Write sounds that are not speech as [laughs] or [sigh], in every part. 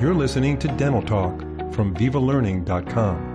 You're listening to Dental Talk from VivaLearning.com.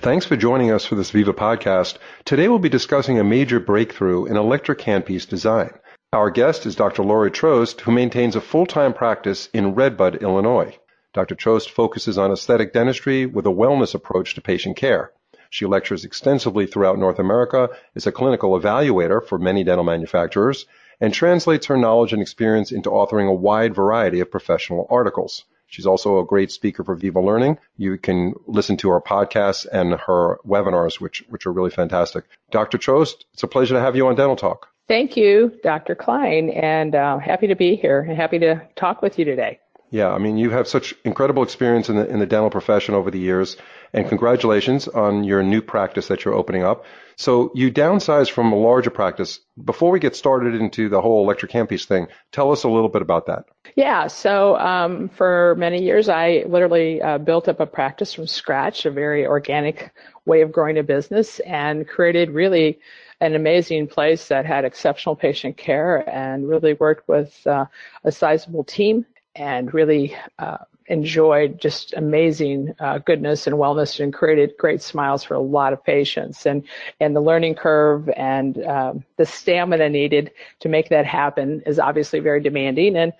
Thanks for joining us for this Viva podcast. Today we'll be discussing a major breakthrough in electric handpiece design. Our guest is Dr. Lori Trost, who maintains a full-time practice in Red Bud, Illinois. Dr. Trost focuses on aesthetic dentistry with a wellness approach to patient care. She lectures extensively throughout North America, is a clinical evaluator for many dental manufacturers, and translates her knowledge and experience into authoring a wide variety of professional articles. She's also a great speaker for Viva Learning. You can listen to her podcasts and her webinars, which, which are really fantastic. Dr. Trost, it's a pleasure to have you on Dental Talk. Thank you, Dr. Klein, and uh, happy to be here and happy to talk with you today. Yeah, I mean, you have such incredible experience in the, in the dental profession over the years, and congratulations on your new practice that you're opening up. So you downsized from a larger practice. Before we get started into the whole electric handpiece thing, tell us a little bit about that. Yeah, so um, for many years, I literally uh, built up a practice from scratch, a very organic way of growing a business, and created really an amazing place that had exceptional patient care and really worked with uh, a sizable team and really uh, enjoyed just amazing uh, goodness and wellness and created great smiles for a lot of patients. And and the learning curve and um, the stamina needed to make that happen is obviously very demanding. And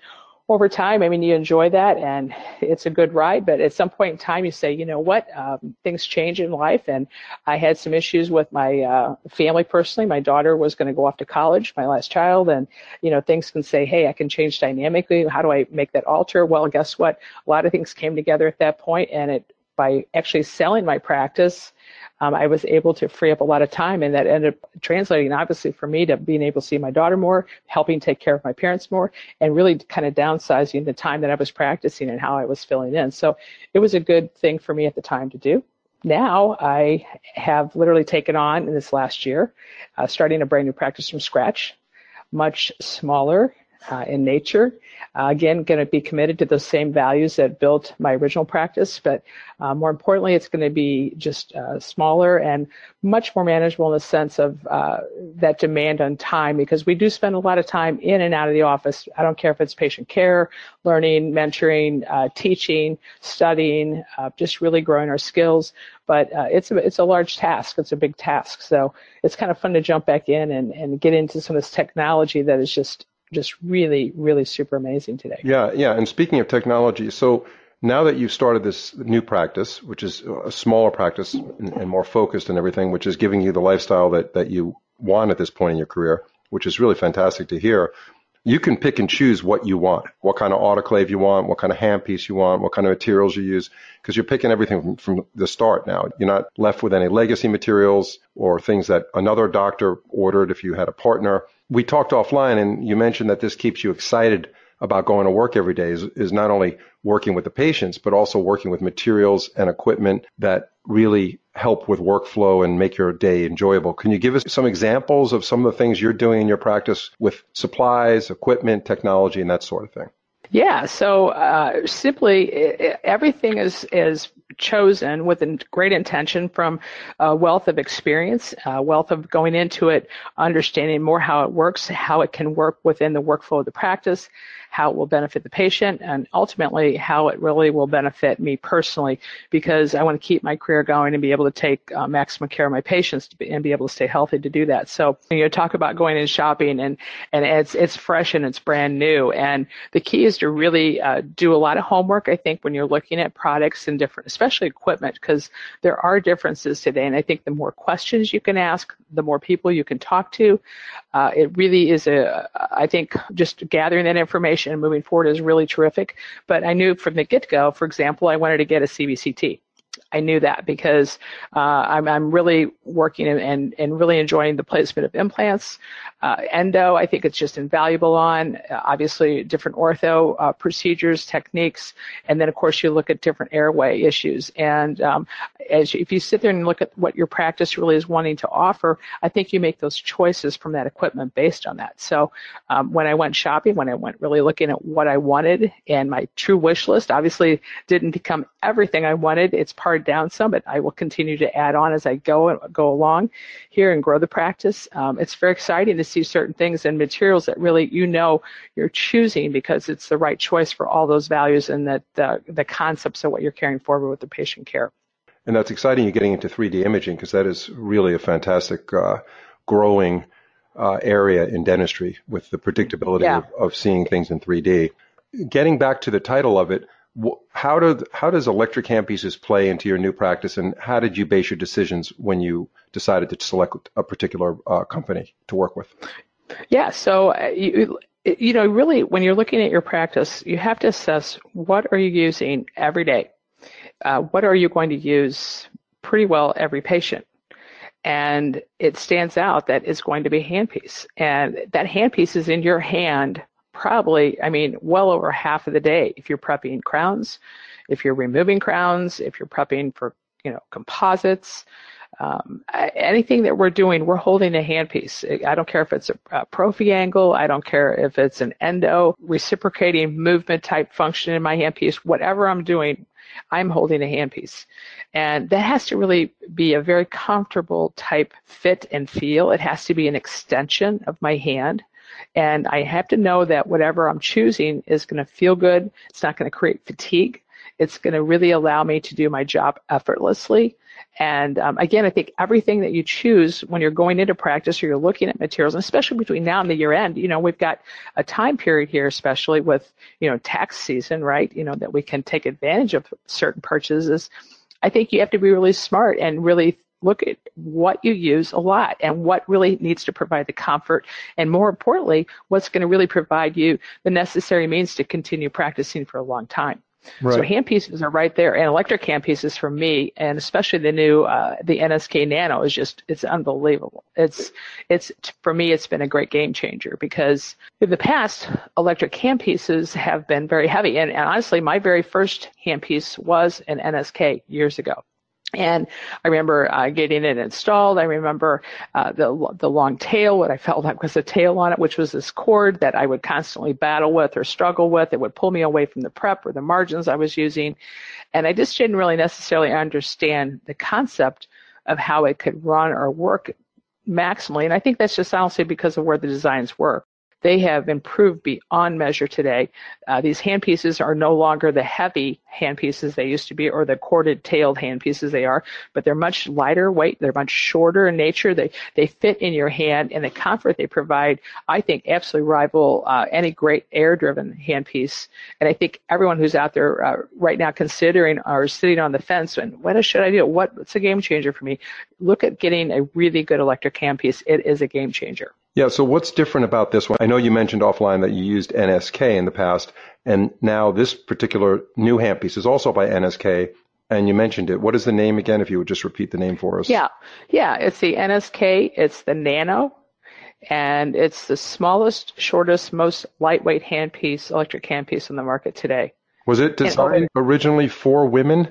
over time, I mean, you enjoy that and it's a good ride, but at some point in time, you say, you know what, um, things change in life. And I had some issues with my uh, family personally. My daughter was going to go off to college, my last child, and, you know, things can say, hey, I can change dynamically. How do I make that alter? Well, guess what? A lot of things came together at that point, and it, by actually selling my practice, um, I was able to free up a lot of time, and that ended up translating, obviously, for me to being able to see my daughter more, helping take care of my parents more, and really kind of downsizing the time that I was practicing and how I was filling in. So it was a good thing for me at the time to do. Now I have literally taken on in this last year, uh, starting a brand new practice from scratch, much smaller uh, in nature. Uh, again, going to be committed to those same values that built my original practice, but uh, more importantly, it's going to be just uh, smaller and much more manageable in the sense of uh, that demand on time because we do spend a lot of time in and out of the office. I don't care if it's patient care, learning, mentoring, uh, teaching, studying, just really growing our skills. But it's a it's a large task. It's a big task. So it's kind of fun to jump back in and, and get into some of this technology that is just just really, really super amazing today. Yeah, yeah. And speaking of technology, so now that you've started this new practice, which is a smaller practice and, and, more focused and everything, which is giving you the lifestyle that, that you want at this point in your career, which is really fantastic to hear. You can pick and choose what you want, what kind of autoclave you want, what kind of handpiece you want, what kind of materials you use, because you're picking everything from, from the start now. You're not left with any legacy materials or things that another doctor ordered if you had a partner we talked offline and you mentioned that this keeps you excited about going to work every day is, is not only working with the patients, but also working with materials and equipment that really help with workflow and make your day enjoyable. Can you give us some examples of some of the things you're doing in your practice with supplies, equipment, technology, and that sort of thing? Yeah, so uh, simply everything is is chosen with a great intention from a wealth of experience, a wealth of going into it, understanding more how it works, how it can work within the workflow of the practice, how it will benefit the patient, and ultimately how it really will benefit me personally because I want to keep my career going and be able to take uh, maximum care of my patients be, and be able to stay healthy to do that. So you know, talk about going and shopping and and it's it's fresh and it's brand new, and the key is to really uh, do a lot of homework. I think when you're looking at products and different, especially equipment, because there are differences today, and I think the more questions you can ask, the more people you can talk to. Uh, it really is a, I think, just gathering that information and moving forward is really terrific. But I knew from the get go, for example, I wanted to get a CBCT. I knew that because uh, I'm, I'm really working and, and, really enjoying the placement of implants. Uh, endo, I think it's just invaluable on. Uh, obviously, different ortho uh, procedures, techniques, and then of course you look at different airway issues. And um, as you, if you sit there and look at what your practice really is wanting to offer, I think you make those choices from that equipment based on that. So um, when I went shopping, when I went really looking at what I wanted and my true wish list, obviously didn't become everything I wanted. It's part pared down some, but I will continue to add on as I go and go along here and grow the practice. Um, it's very exciting to see certain things and materials that really you know you're choosing because it's the right choice for all those values and that the, the concepts of what you're carrying forward with the patient care. And that's exciting. You're getting into 3D imaging because that is really a fantastic uh, growing uh, area in dentistry with the predictability yeah. of, of, seeing things in 3D. Getting back to the title of it, how do how does electric handpieces play into your new practice, and how did you base your decisions when you decided to select a particular uh, company to work with? Yeah, so uh, you, you know, really, when you're looking at your practice, you have to assess what are you using every day. Uh, what are you going to use pretty well every patient? and it stands out that it's going to be a handpiece. And that handpiece is in your hand probably, I mean, well over half of the day if you're prepping crowns, if you're removing crowns, if you're prepping for, you know, composites. Um, anything that we're doing, we're holding a handpiece. I don't care if it's a, a prophy angle. I don't care if it's an endo, reciprocating movement type function in my handpiece. Whatever I'm doing, I'm holding a handpiece. And that has to really be a very comfortable type fit and feel. It has to be an extension of my hand. And I have to know that whatever I'm choosing is going to feel good. It's not going to create fatigue. It's going to really allow me to do my job effortlessly. And um, again, I think everything that you choose when you're going into practice or you're looking at materials, and especially between now and the year end, you know, we've got a time period here, especially with, you know, tax season, right? You know, that we can take advantage of certain purchases. I think you have to be really smart and really look at what you use a lot and what really needs to provide the comfort and more importantly what's going to really provide you the necessary means to continue practicing for a long time Right. So hand pieces are right there, and electric hand pieces for me, and especially the new uh, the NSK Nano is just it's unbelievable. It's it's for me it's been a great game changer because in the past electric hand pieces have been very heavy, and, and honestly my very first hand piece was an NSK years ago. And I remember uh, getting it installed. I remember uh, the the long tail, what I felt like was a tail on it, which was this cord that I would constantly battle with or struggle with. It would pull me away from the prep or the margins I was using, and I just didn't really necessarily understand the concept of how it could run or work maximally. And I think that's just honestly because of where the designs were. They have improved beyond measure today. Uh, these handpieces are no longer the heavy handpieces they used to be or the corded tailed handpieces they are, but they're much lighter weight. They're much shorter in nature. They, they fit in your hand and the comfort they provide, I think, absolutely rival uh, any great air driven handpiece. And I think everyone who's out there uh, right now considering or sitting on the fence and what should I do? What, what's a game changer for me? Look at getting a really good electric handpiece. It is a game changer. Yeah, so what's different about this one? I know you mentioned offline that you used NSK in the past, and now this particular new handpiece is also by NSK, and you mentioned it. What is the name again, if you would just repeat the name for us? Yeah, yeah, it's the NSK, it's the Nano, and it's the smallest, shortest, most lightweight handpiece, electric handpiece on the market today. Was it designed originally for women?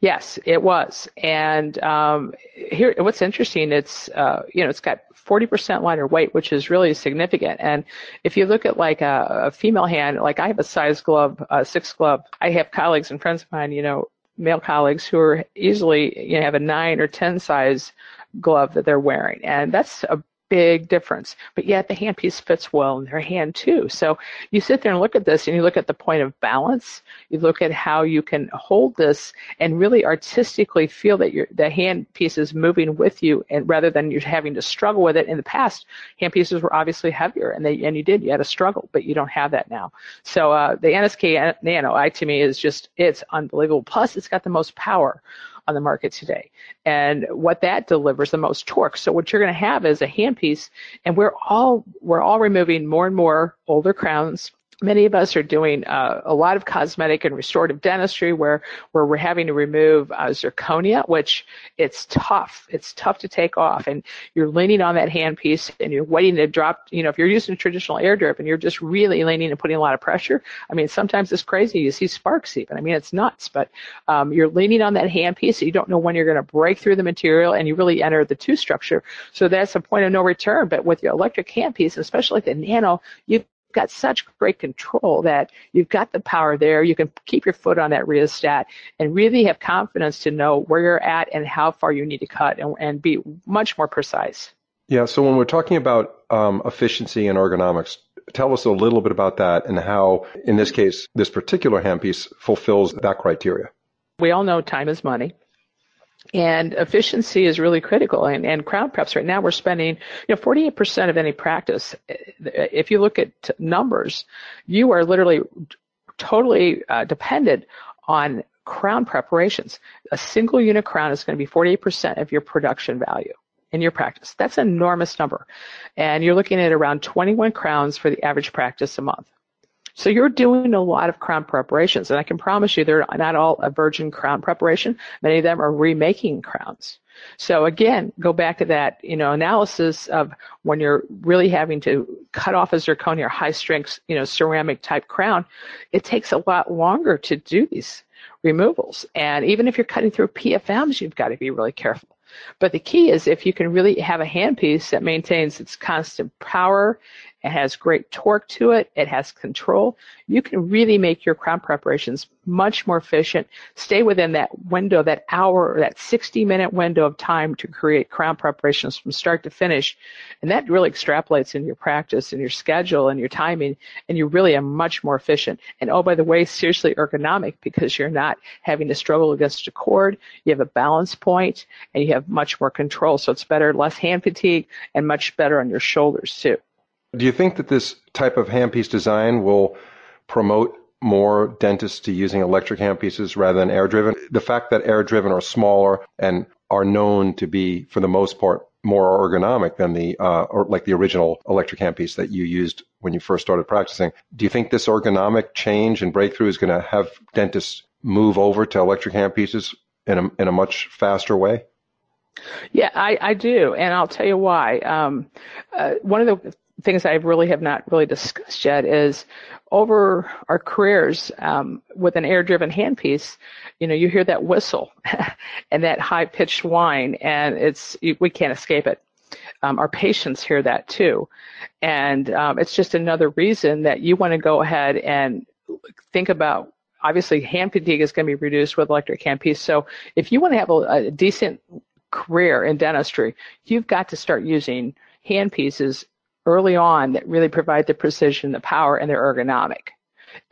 Yes, it was. And um, here, what's interesting, it's uh, you know, it's got 40% lighter weight, which is really significant. And if you look at like a, a female hand, like I have a size glove, a six glove. I have colleagues and friends of mine, you know, male colleagues who are easily, you know, have a nine or 10 size glove that they're wearing. And that's a big difference. But yet the handpiece fits well in their hand too. So you sit there and look at this and you look at the point of balance. You look at how you can hold this and really artistically feel that your the handpiece is moving with you and rather than you're having to struggle with it. In the past, handpieces were obviously heavier and they and you did, you had to struggle, but you don't have that now. So uh, the NSK Nano I to me is just it's unbelievable. Plus it's got the most power on the market today. And what that delivers the most torque. So what you're going to have is a handpiece and we're all, we're all removing more and more older crowns many of us are doing uh, a lot of cosmetic and restorative dentistry where, where we're having to remove uh, zirconia, which it's tough. It's tough to take off. And you're leaning on that handpiece and you're waiting to drop, you know, if you're using a traditional air drip and you're just really leaning and putting a lot of pressure, I mean, sometimes it's crazy. You see sparks even. I mean, it's nuts, but um, you're leaning on that handpiece. So you don't know when you're going to break through the material and you really enter the two structure. So that's a point of no return. But with your electric handpiece, especially the nano, you got such great control that you've got the power there. You can keep your foot on that rheostat and really have confidence to know where you're at and how far you need to cut and, and be much more precise. Yeah. So when we're talking about um, efficiency and ergonomics, tell us a little bit about that and how, in this case, this particular handpiece fulfills that criteria. We all know time is money. And efficiency is really critical. And, and crown preps right now, we're spending, you know, 48% of any practice. If you look at numbers, you are literally totally uh, dependent on crown preparations. A single unit crown is going to be 48% of your production value in your practice. That's an enormous number. And you're looking at around 21 crowns for the average practice a month. So you're doing a lot of crown preparations, and I can promise you they're not all a virgin crown preparation. Many of them are remaking crowns. So again, go back to that, you know, analysis of when you're really having to cut off a zirconia or high strength, you know, ceramic type crown, it takes a lot longer to do these removals. And even if you're cutting through PFMs, you've got to be really careful. But the key is if you can really have a handpiece that maintains its constant power it has great torque to it. It has control. You can really make your crown preparations much more efficient. Stay within that window, that hour or that 60 minute window of time to create crown preparations from start to finish. And that really extrapolates in your practice and your schedule and your timing. And you really are much more efficient. And oh, by the way, seriously ergonomic because you're not having to struggle against a cord. You have a balance point and you have much more control. So it's better, less hand fatigue and much better on your shoulders too. Do you think that this type of handpiece design will promote more dentists to using electric handpieces rather than air driven? The fact that air driven are smaller and are known to be, for the most part, more ergonomic than the uh, or like the original electric handpiece that you used when you first started practicing. Do you think this ergonomic change and breakthrough is going to have dentists move over to electric handpieces in a in a much faster way? Yeah, I, I do, and I'll tell you why. Um, uh, one of the things I really have not really discussed yet is over our careers um, with an air-driven handpiece, you know, you hear that whistle [laughs] and that high-pitched whine, and it's we can't escape it. Um, our patients hear that too, and um, it's just another reason that you want to go ahead and think about. Obviously, hand fatigue is going to be reduced with electric handpiece. So, if you want to have a, a decent career in dentistry, you've got to start using handpieces early on that really provide the precision, the power, and they're ergonomic.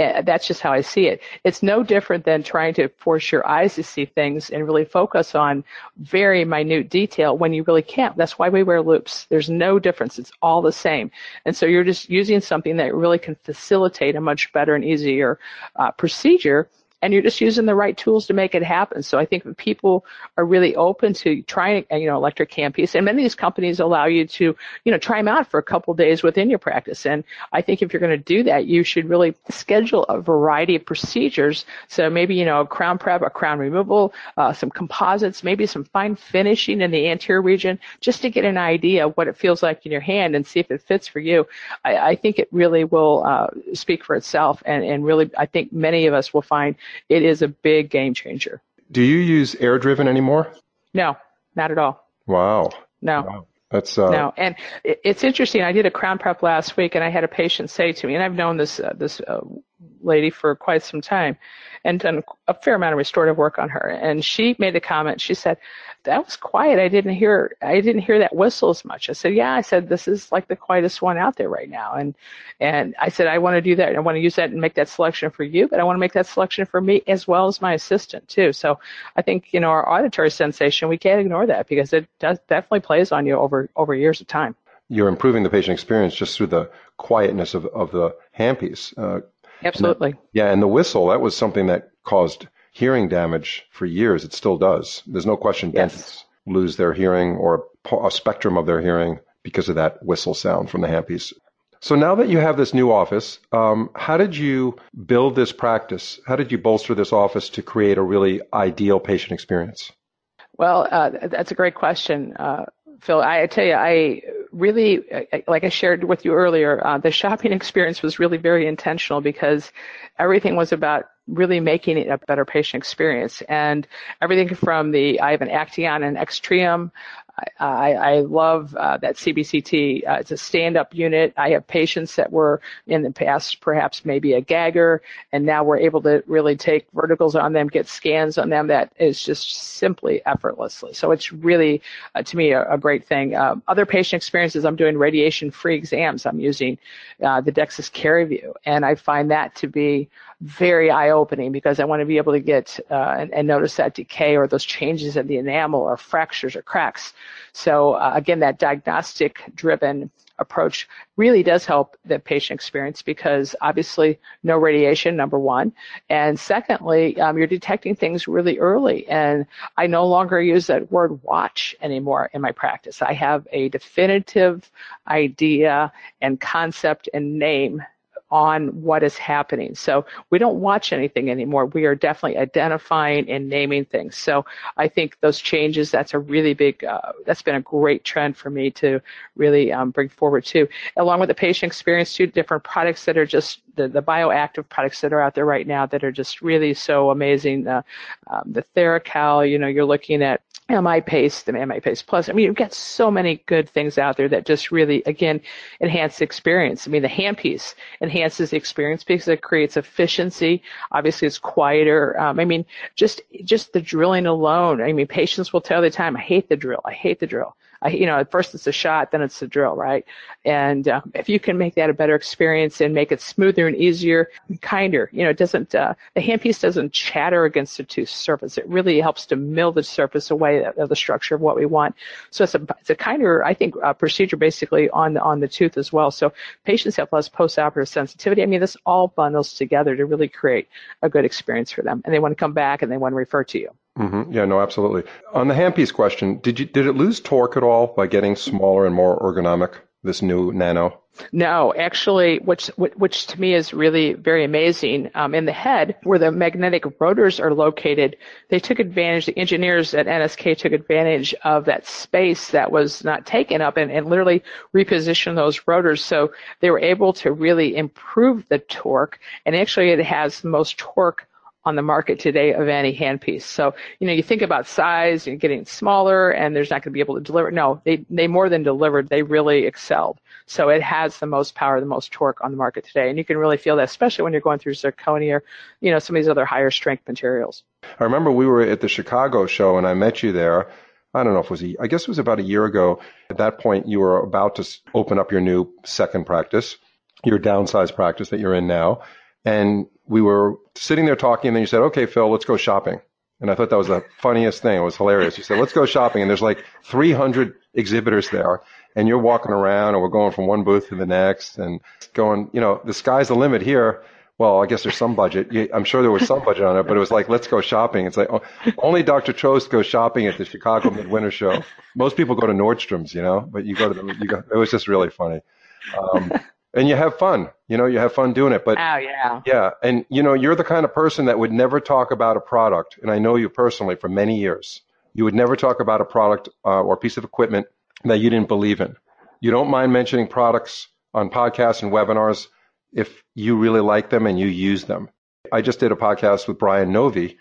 Uh, that's just how I see it. It's no different than trying to force your eyes to see things and really focus on very minute detail when you really can't. That's why we wear loupes. There's no difference. It's all the same. And so you're just using something that really can facilitate a much better and easier uh, procedure and you're just using the right tools to make it happen. So I think people are really open to trying, you know, electric handpiece, and many of these companies allow you to, you know, try them out for a couple days within your practice. And I think if you're going to do that, you should really schedule a variety of procedures. So maybe, you know, a crown prep, a crown removal, uh, some composites, maybe some fine finishing in the anterior region, just to get an idea of what it feels like in your hand and see if it fits for you. I, I think it really will uh, speak for itself, and, and really, I think many of us will find it is a big game changer. Do you use air driven anymore? No, not at all. Wow. No. Wow. That's uh... no, and it's interesting. I did a crown prep last week, and I had a patient say to me, and I've known this uh, this uh, lady for quite some time and done a fair amount of restorative work on her. And she made a comment. She said, that was quiet. I didn't hear, I didn't hear that whistle as much. I said, yeah, I said, this is like the quietest one out there right now. And, and I said, I want to do that. I want to use that and make that selection for you, but I want to make that selection for me as well as my assistant too. So I think, you know, our auditory sensation, we can't ignore that because it does definitely plays on you over, over years of time you're improving the patient experience just through the quietness of, of the handpiece. Uh, Absolutely. And yeah, and the whistle, that was something that caused hearing damage for years. It still does. There's no question yes. dentists lose their hearing or a spectrum of their hearing because of that whistle sound from the handpiece. So now that you have this new office, um, how did you build this practice? How did you bolster this office to create a really ideal patient experience? Well, uh, that's a great question. Uh, Phil, I tell you, I really, like I shared with you earlier, uh, the shopping experience was really very intentional because everything was about really making it a better patient experience. And everything from the, I have an Acteon and Extrium, I, I love uh, that CBCT. Uh, it's a stand-up unit. I have patients that were in the past perhaps maybe a gagger, and now we're able to really take verticals on them, get scans on them. That is just simply effortlessly. So it's really, uh, to me, a, a great thing. Um, other patient experiences, I'm doing radiation-free exams. I'm using uh, the DEXIS CariVu, and I find that to be very eye-opening because I want to be able to get uh, and, and, notice that decay or those changes in the enamel or fractures or cracks. So uh, again, that diagnostic-driven approach really does help the patient experience because obviously no radiation, number one. And secondly, um, you're detecting things really early. And I no longer use that word watch anymore in my practice. I have a definitive idea and concept and name on what is happening. So we don't watch anything anymore. We are definitely identifying and naming things. So I think those changes, that's a really big, uh, that's been a great trend for me to really um, bring forward too. Along with the patient experience too, different products that are just the, the bioactive products that are out there right now that are just really so amazing. Uh, um, the TheraCal, you know, you're looking at MI Paste, the MI Paste Plus. I mean, you've got so many good things out there that just really, again, enhance the experience. I mean, the handpiece enhances the experience because it creates efficiency. Obviously, it's quieter. Um, I mean, just just the drilling alone. I mean, patients will tell the time, "I hate the drill. I hate the drill." I, you know, first it's a shot, then it's a drill, right? And uh, if you can make that a better experience and make it smoother and easier, and kinder, you know, it doesn't, uh, the handpiece doesn't chatter against the tooth surface. It really helps to mill the surface away of the structure of what we want. So it's a, it's a kinder, I think, uh, procedure basically on on the tooth as well. So patients have less postoperative sensitivity. I mean, this all bundles together to really create a good experience for them. And they want to come back and they want to refer to you. Mm-hmm. Yeah, no, absolutely. On the handpiece question, did you did it lose torque at all by getting smaller and more ergonomic? This new Nano. No, actually, which which to me is really very amazing. Um, in the head, where the magnetic rotors are located, they took advantage. The engineers at NSK took advantage of that space that was not taken up, and, and literally repositioned those rotors. So they were able to really improve the torque. And actually, it has the most torque on the market today of any handpiece. So, you know, you think about size and getting smaller and there's not going to be able to deliver. No, they, they more than delivered. They really excelled. So it has the most power, the most torque on the market today. And you can really feel that, especially when you're going through zirconia or, you know, some of these other higher strength materials. I remember we were at the Chicago show and I met you there. I don't know if it was, a, I guess it was about a year ago. At that point, you were about to open up your new second practice, your downsized practice that you're in now. And we were sitting there talking, and then you said, "Okay, Phil, let's go shopping." And I thought that was the funniest thing. It was hilarious. You said, "Let's go shopping," and there's like 300 exhibitors there, and you're walking around, and we're going from one booth to the next, and going, you know, the sky's the limit here. Well, I guess there's some budget. I'm sure there was some budget on it, but it was like, let's go shopping. It's like oh, only Dr. Trost goes shopping at the Chicago Midwinter Show. Most people go to Nordstrom's, you know, but you go to the. You go, it was just really funny. Um, and you have fun. You know, you have fun doing it. But oh yeah, yeah, and you know, you're the kind of person that would never talk about a product, and I know you personally for many years. You would never talk about a product uh, or piece of equipment that you didn't believe in. You don't mind mentioning products on podcasts and webinars if you really like them and you use them. I just did a podcast with Brian Novy.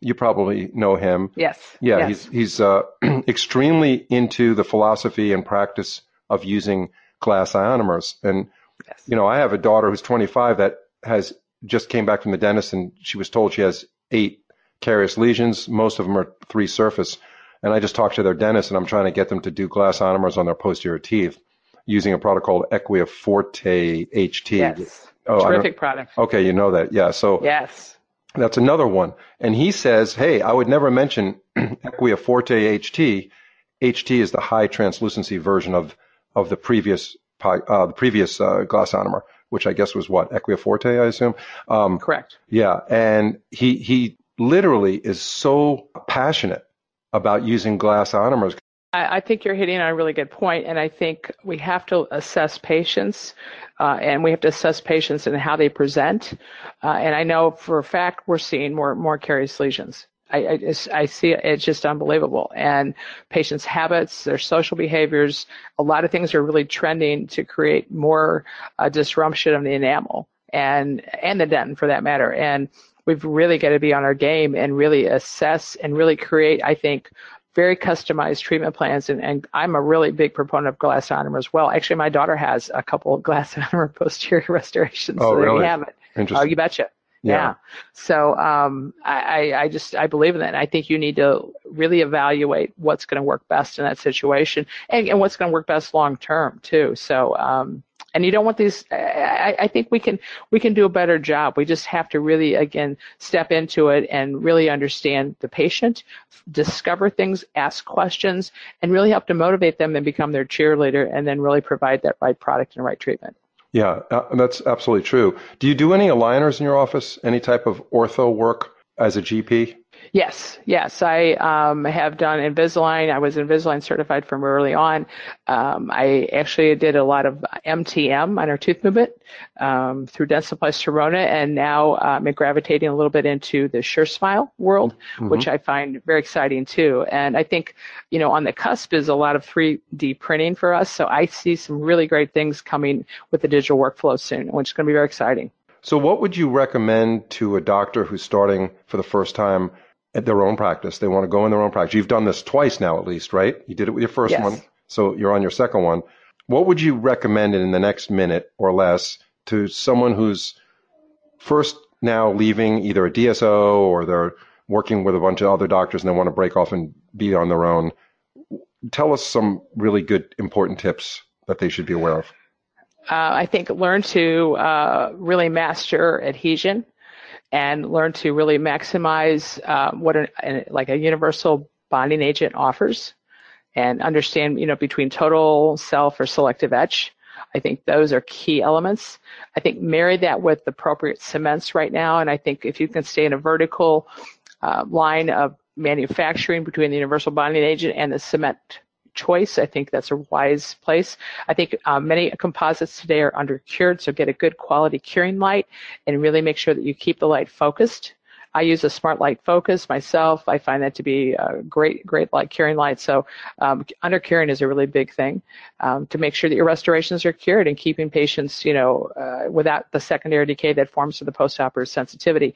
You probably know him. Yes. Yeah, yes. he's he's uh, [clears throat] extremely into the philosophy and practice of using glass ionomers. And Yes. You know, I have a daughter who's 25 that has just came back from the dentist and she was told she has eight carious lesions. Most of them are three surface. And I just talked to their dentist and I'm trying to get them to do glass ionomers on their posterior teeth using a product called Equia Forte HT. Yes. Oh, Terrific product. Okay, you know that. Yeah. So yes. That's another one. And he says, hey, I would never mention [clears throat] Equia Forte HT. HT is the high translucency version of, of the previous uh, the previous uh, glass ionomer, which I guess was what Equia Forte, I assume. Um, Correct. Yeah, and he he literally is so passionate about using glass ionomers. I, I think you're hitting on a really good point, and I think we have to assess patients, uh, and we have to assess patients and how they present. Uh, and I know for a fact we're seeing more more carious lesions. I, I, just, I see it, it's just unbelievable. And patients' habits, their social behaviors, a lot of things are really trending to create more uh, disruption of the enamel and and the dentin for that matter. And we've really got to be on our game and really assess and really create, I think, very customized treatment plans. And, and I'm a really big proponent of glass ionomer as well. Actually, my daughter has a couple of glass [laughs] ionomer posterior restorations. Oh, so really? we have it. Interesting. Oh, you betcha. Yeah. Yeah. So um, I, I just I believe in that. And I think you need to really evaluate what's going to work best in that situation and, and what's going to work best long term too. So um, and you don't want these. I, I think we can we can do a better job. We just have to really again step into it and really understand the patient, discover things, ask questions, and really help to motivate them and become their cheerleader, and then really provide that right product and right treatment. Yeah, uh, that's absolutely true. Do you do any aligners in your office? Any type of ortho work as a GP? Yes, yes, I um, have done Invisalign. I was Invisalign certified from early on. Um, I actually did a lot of MTM on our tooth movement um, through Dentsply Sirona, and now um, I'm gravitating a little bit into the SureSmile world, Mm-hmm. which I find very exciting too. And I think, you know, on the cusp is a lot of 3D printing for us. So I see some really great things coming with the digital workflow soon, which is going to be very exciting. So, what would you recommend to a doctor who's starting for the first time at their own practice? They want to go in their own practice. You've done this twice now, at least, right? You did it with your first Yes. one, so you're on your second one. What would you recommend in the next minute or less to someone who's first now leaving either a DSO or they're working with a bunch of other doctors and they want to break off and be on their own? Tell us some really good, important tips that they should be aware of. uh, I think learn to uh, really master adhesion and learn to really maximize uh, what an, an, like a universal bonding agent offers and understand you know between total self or selective etch. I think those are key elements. I think marry that with appropriate cements right now. And i think if you can stay in a vertical uh, line of manufacturing between the universal bonding agent and the cement choice. I think that's a wise place. I think uh, many composites today are under cured, so get a good quality curing light and really make sure that you keep the light focused. I use a SmartLite Focus myself. I find that to be a great, great light curing light. So um, under curing is a really big thing um, to make sure that your restorations are cured and keeping patients, you know, uh, without the secondary decay that forms to the postoperative sensitivity.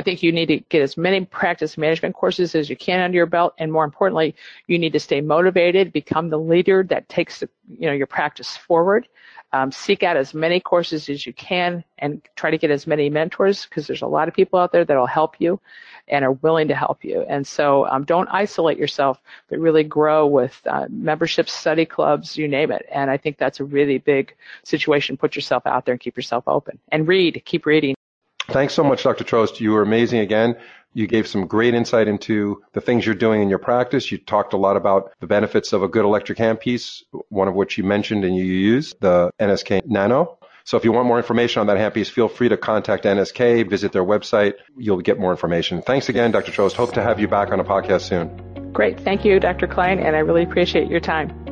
I think you need to get as many practice management courses as you can under your belt, and more importantly, you need to stay motivated, become the leader that takes the, you know your practice forward. Um, seek out as many courses as you can, and try to get as many mentors because there's a lot of people out there that'll help you and are willing to help you. And so, um, don't isolate yourself, but really grow with uh, memberships, study clubs, you name it. And I think that's a really big situation. Put yourself out there and keep yourself open, and read. Keep reading. Thanks so much, Dr. Trost. You were amazing again. You gave some great insight into the things you're doing in your practice. You talked a lot about the benefits of a good electric handpiece, one of which you mentioned and you use, the NSK Nano. So if you want more information on that handpiece, feel free to contact NSK, visit their website. You'll get more information. Thanks again, Dr. Trost. Hope to have you back on a podcast soon. Great. Thank you, Dr. Klein, and I really appreciate your time.